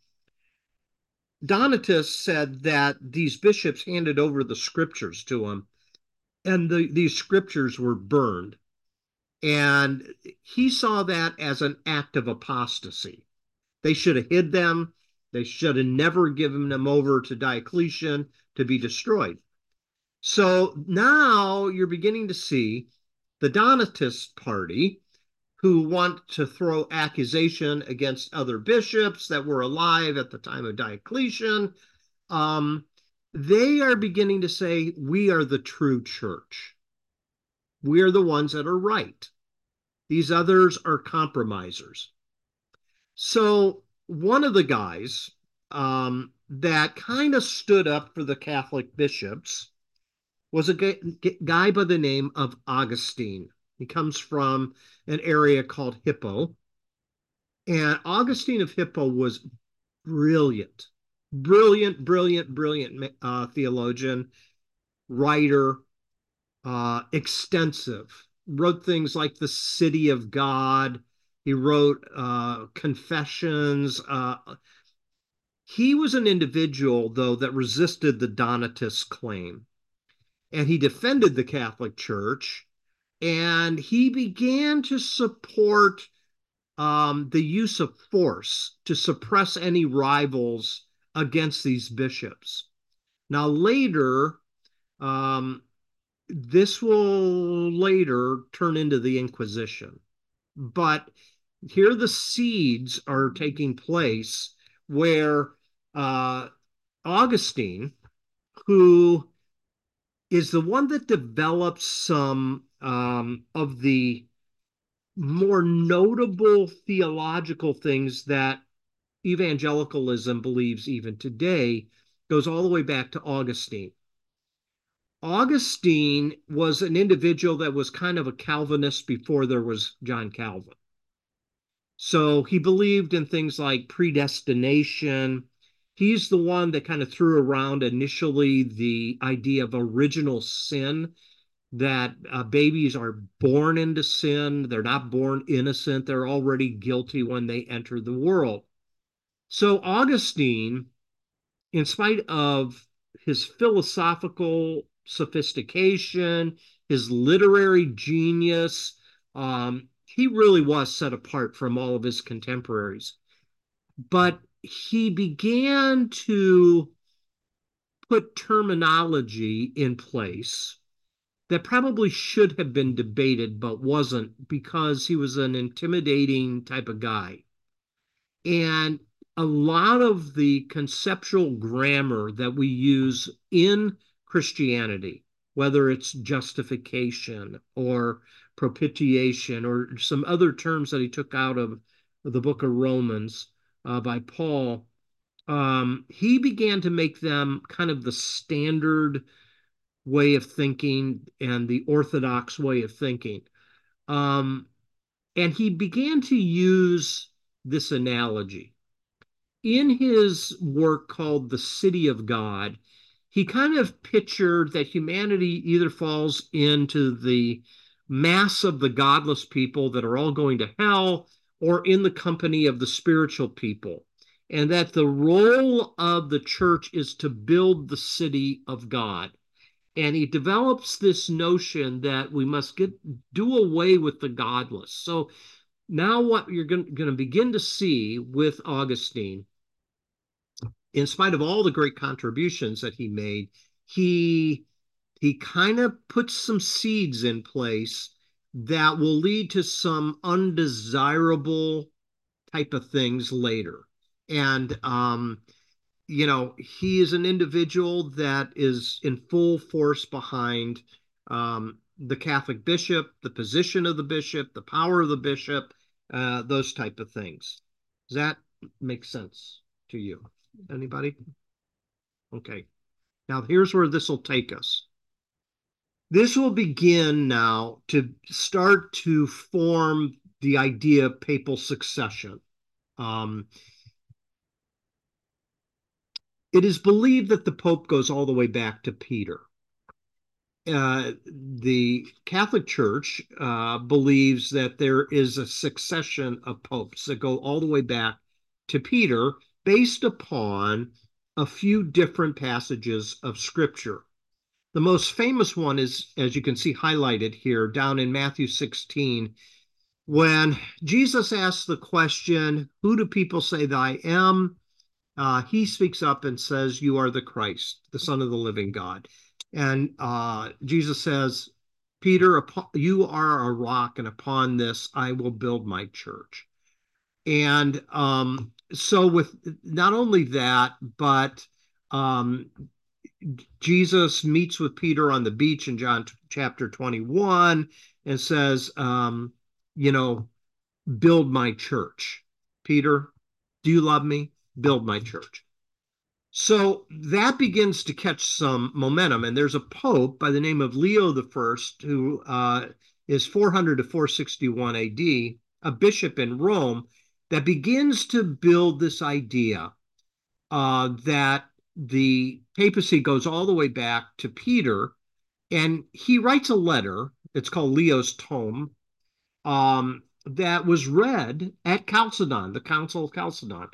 Donatus said that these bishops handed over the scriptures to him, and the, these scriptures were burned. And he saw that as an act of apostasy. They should have hid them. They should have never given them over to Diocletian to be destroyed. So now you're beginning to see the Donatist party who want to throw accusation against other bishops that were alive at the time of Diocletian. Um, they are beginning to say, we are the true church. We are the ones that are right. These others are compromisers. So, one of the guys um, that kind of stood up for the Catholic bishops was a guy by the name of Augustine. He comes from an area called Hippo. And Augustine of Hippo was brilliant, brilliant, brilliant, brilliant uh, theologian, writer, uh, extensive. Wrote things like The City of God. He wrote uh, Confessions. Uh, he was an individual, though, that resisted the Donatist claim. And he defended the Catholic Church and he began to support um, the use of force to suppress any rivals against these bishops. Now, later, um, this will later turn into the Inquisition. But here the seeds are taking place where uh, Augustine, who is the one that develops some um, of the more notable theological things that evangelicalism believes even today goes all the way back to Augustine. Augustine was an individual that was kind of a Calvinist before there was John Calvin. So he believed in things like predestination. He's the one that kind of threw around initially the idea of original sin that uh, babies are born into sin. They're not born innocent. They're already guilty when they enter the world. So Augustine, in spite of his philosophical sophistication, his literary genius. Um, he really was set apart from all of his contemporaries. But he began to put terminology in place that probably should have been debated but wasn't because he was an intimidating type of guy. And a lot of the conceptual grammar that we use in Christianity, whether it's justification or propitiation or some other terms that he took out of the book of Romans uh, by Paul, um, he began to make them kind of the standard way of thinking and the orthodox way of thinking. Um, and he began to use this analogy. In his work called The City of God, he kind of pictured that humanity either falls into the mass of the godless people that are all going to hell or in the company of the spiritual people. And that the role of the church is to build the city of God and he develops this notion that we must get do away with the godless. So now what you're going to begin to see with Augustine, in spite of all the great contributions that he made, he he kind of puts some seeds in place that will lead to some undesirable type of things later. And um, you know, he is an individual that is in full force behind um, the Catholic bishop, the position of the bishop, the power of the bishop, uh, those type of things. Does that make sense to you? Anybody? Okay. Now here's where this will take us. This will begin now to start to form the idea of papal succession. Um, it is believed that the Pope goes all the way back to Peter. Uh, the Catholic Church uh, believes that there is a succession of popes that go all the way back to Peter based upon a few different passages of Scripture. The most famous one is, as you can see highlighted here, down in Matthew 16, when Jesus asks the question, Who do people say that I am? uh, he speaks up and says, You are the Christ, the Son of the living God. And uh, Jesus says, Peter, you are a rock, and upon this I will build my church. And um, so, with not only that, but um, Jesus meets with Peter on the beach in John chapter 21 and says, um, You know, build my church. Peter, do you love me? build my church. So that begins to catch some momentum. And there's a pope by the name of Leo the First, who uh, is 400 to 461 AD, a bishop in Rome, that begins to build this idea uh, that the papacy goes all the way back to Peter. And he writes a letter, it's called Leo's Tome, um, that was read at Chalcedon, the Council of Chalcedon.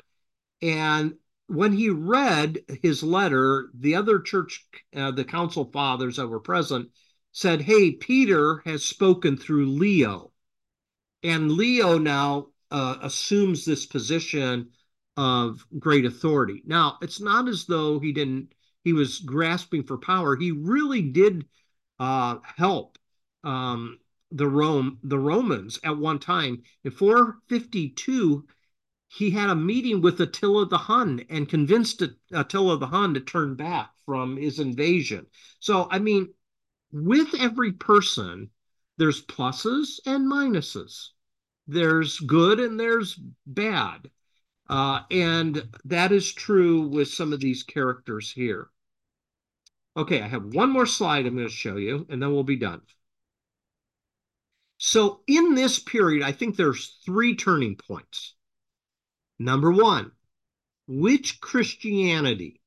And when he read his letter, the other church, uh, the council fathers that were present, said, Hey, Peter has spoken through Leo. And Leo now uh, assumes this position of great authority. Now, it's not as though he didn't, he was grasping for power. He really did uh, help um, the Rome, the Romans at one time. In 452, he had a meeting with Attila the Hun and convinced Attila the Hun to turn back from his invasion. So, I mean, with every person, there's pluses and minuses. There's good and there's bad. Uh, and that is true with some of these characters here. Okay, I have one more slide I'm going to show you, and then we'll be done. So in this period, I think there's three turning points. Number one, which Christianity?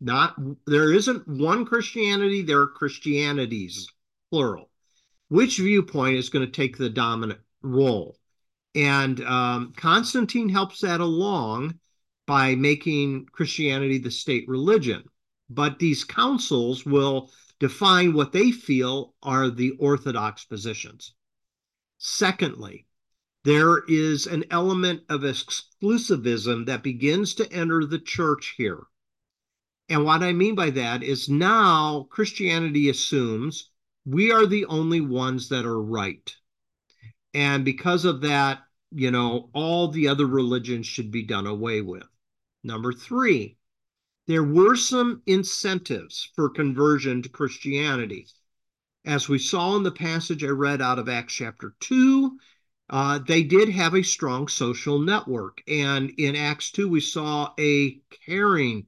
Not there isn't one Christianity, there are Christianities, plural. Which viewpoint is going to take the dominant role? And um, Constantine helps that along by making Christianity the state religion. but these councils will define what they feel are the orthodox positions. Secondly, there is an element of exclusivism that begins to enter the church here. And what I mean by that is now Christianity assumes we are the only ones that are right. And because of that, you know, all the other religions should be done away with. Number three, there were some incentives for conversion to Christianity. As we saw in the passage I read out of Acts chapter 2, uh, they did have a strong social network. And in Acts 2, we saw a caring,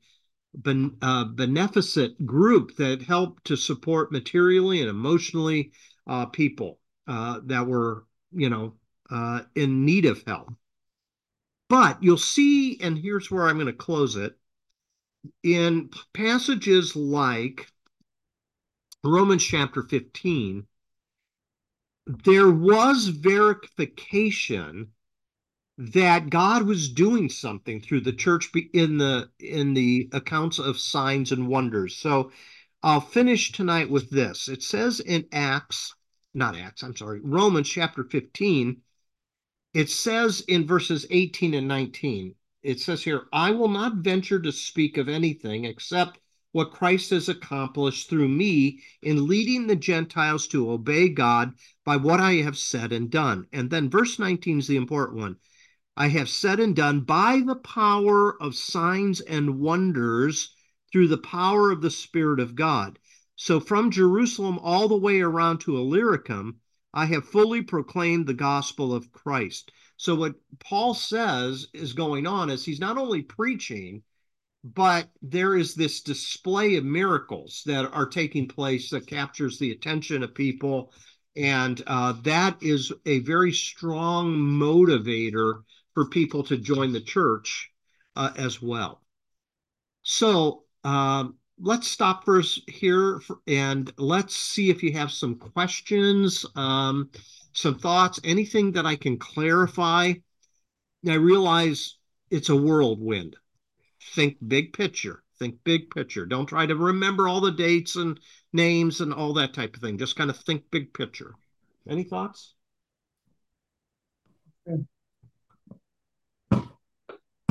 ben, uh, beneficent group that helped to support materially and emotionally uh, people uh, that were, you know, uh, in need of help. But you'll see, and here's where I'm going to close it in passages like Romans chapter 15, there was verification that God was doing something through the church in the in the accounts of signs and wonders. So I'll finish tonight with this. It says in Acts, not Acts, I'm sorry, Romans chapter 15, it says in verses 18 and 19, it says here, I will not venture to speak of anything except what Christ has accomplished through me in leading the Gentiles to obey God by what I have said and done. And then verse 19 is the important one. I have said and done by the power of signs and wonders through the power of the Spirit of God. So from Jerusalem all the way around to Illyricum, I have fully proclaimed the gospel of Christ. So what Paul says is going on is he's not only preaching, but there is this display of miracles that are taking place that captures the attention of people and uh, that is a very strong motivator for people to join the church uh, as well so um, let's stop first here for, and let's see if you have some questions um, some thoughts anything that i can clarify i realize it's a whirlwind think big picture. Think big picture. Don't try to remember all the dates and names and all that type of thing. Just kind of think big picture. Any thoughts?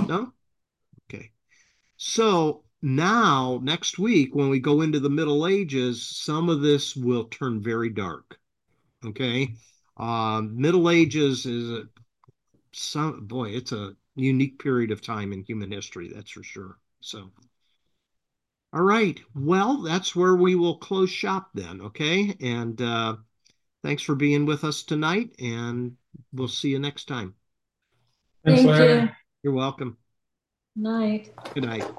No? Okay. So now, next week, when we go into the Middle Ages, some of this will turn very dark. Okay. Um, Middle Ages is a, some boy, it's a unique period of time in human history, that's for sure. So, all right. Well, that's where we will close shop then, okay? And uh, thanks for being with us tonight, and we'll see you next time. Thank you. You're welcome. Night. Good night.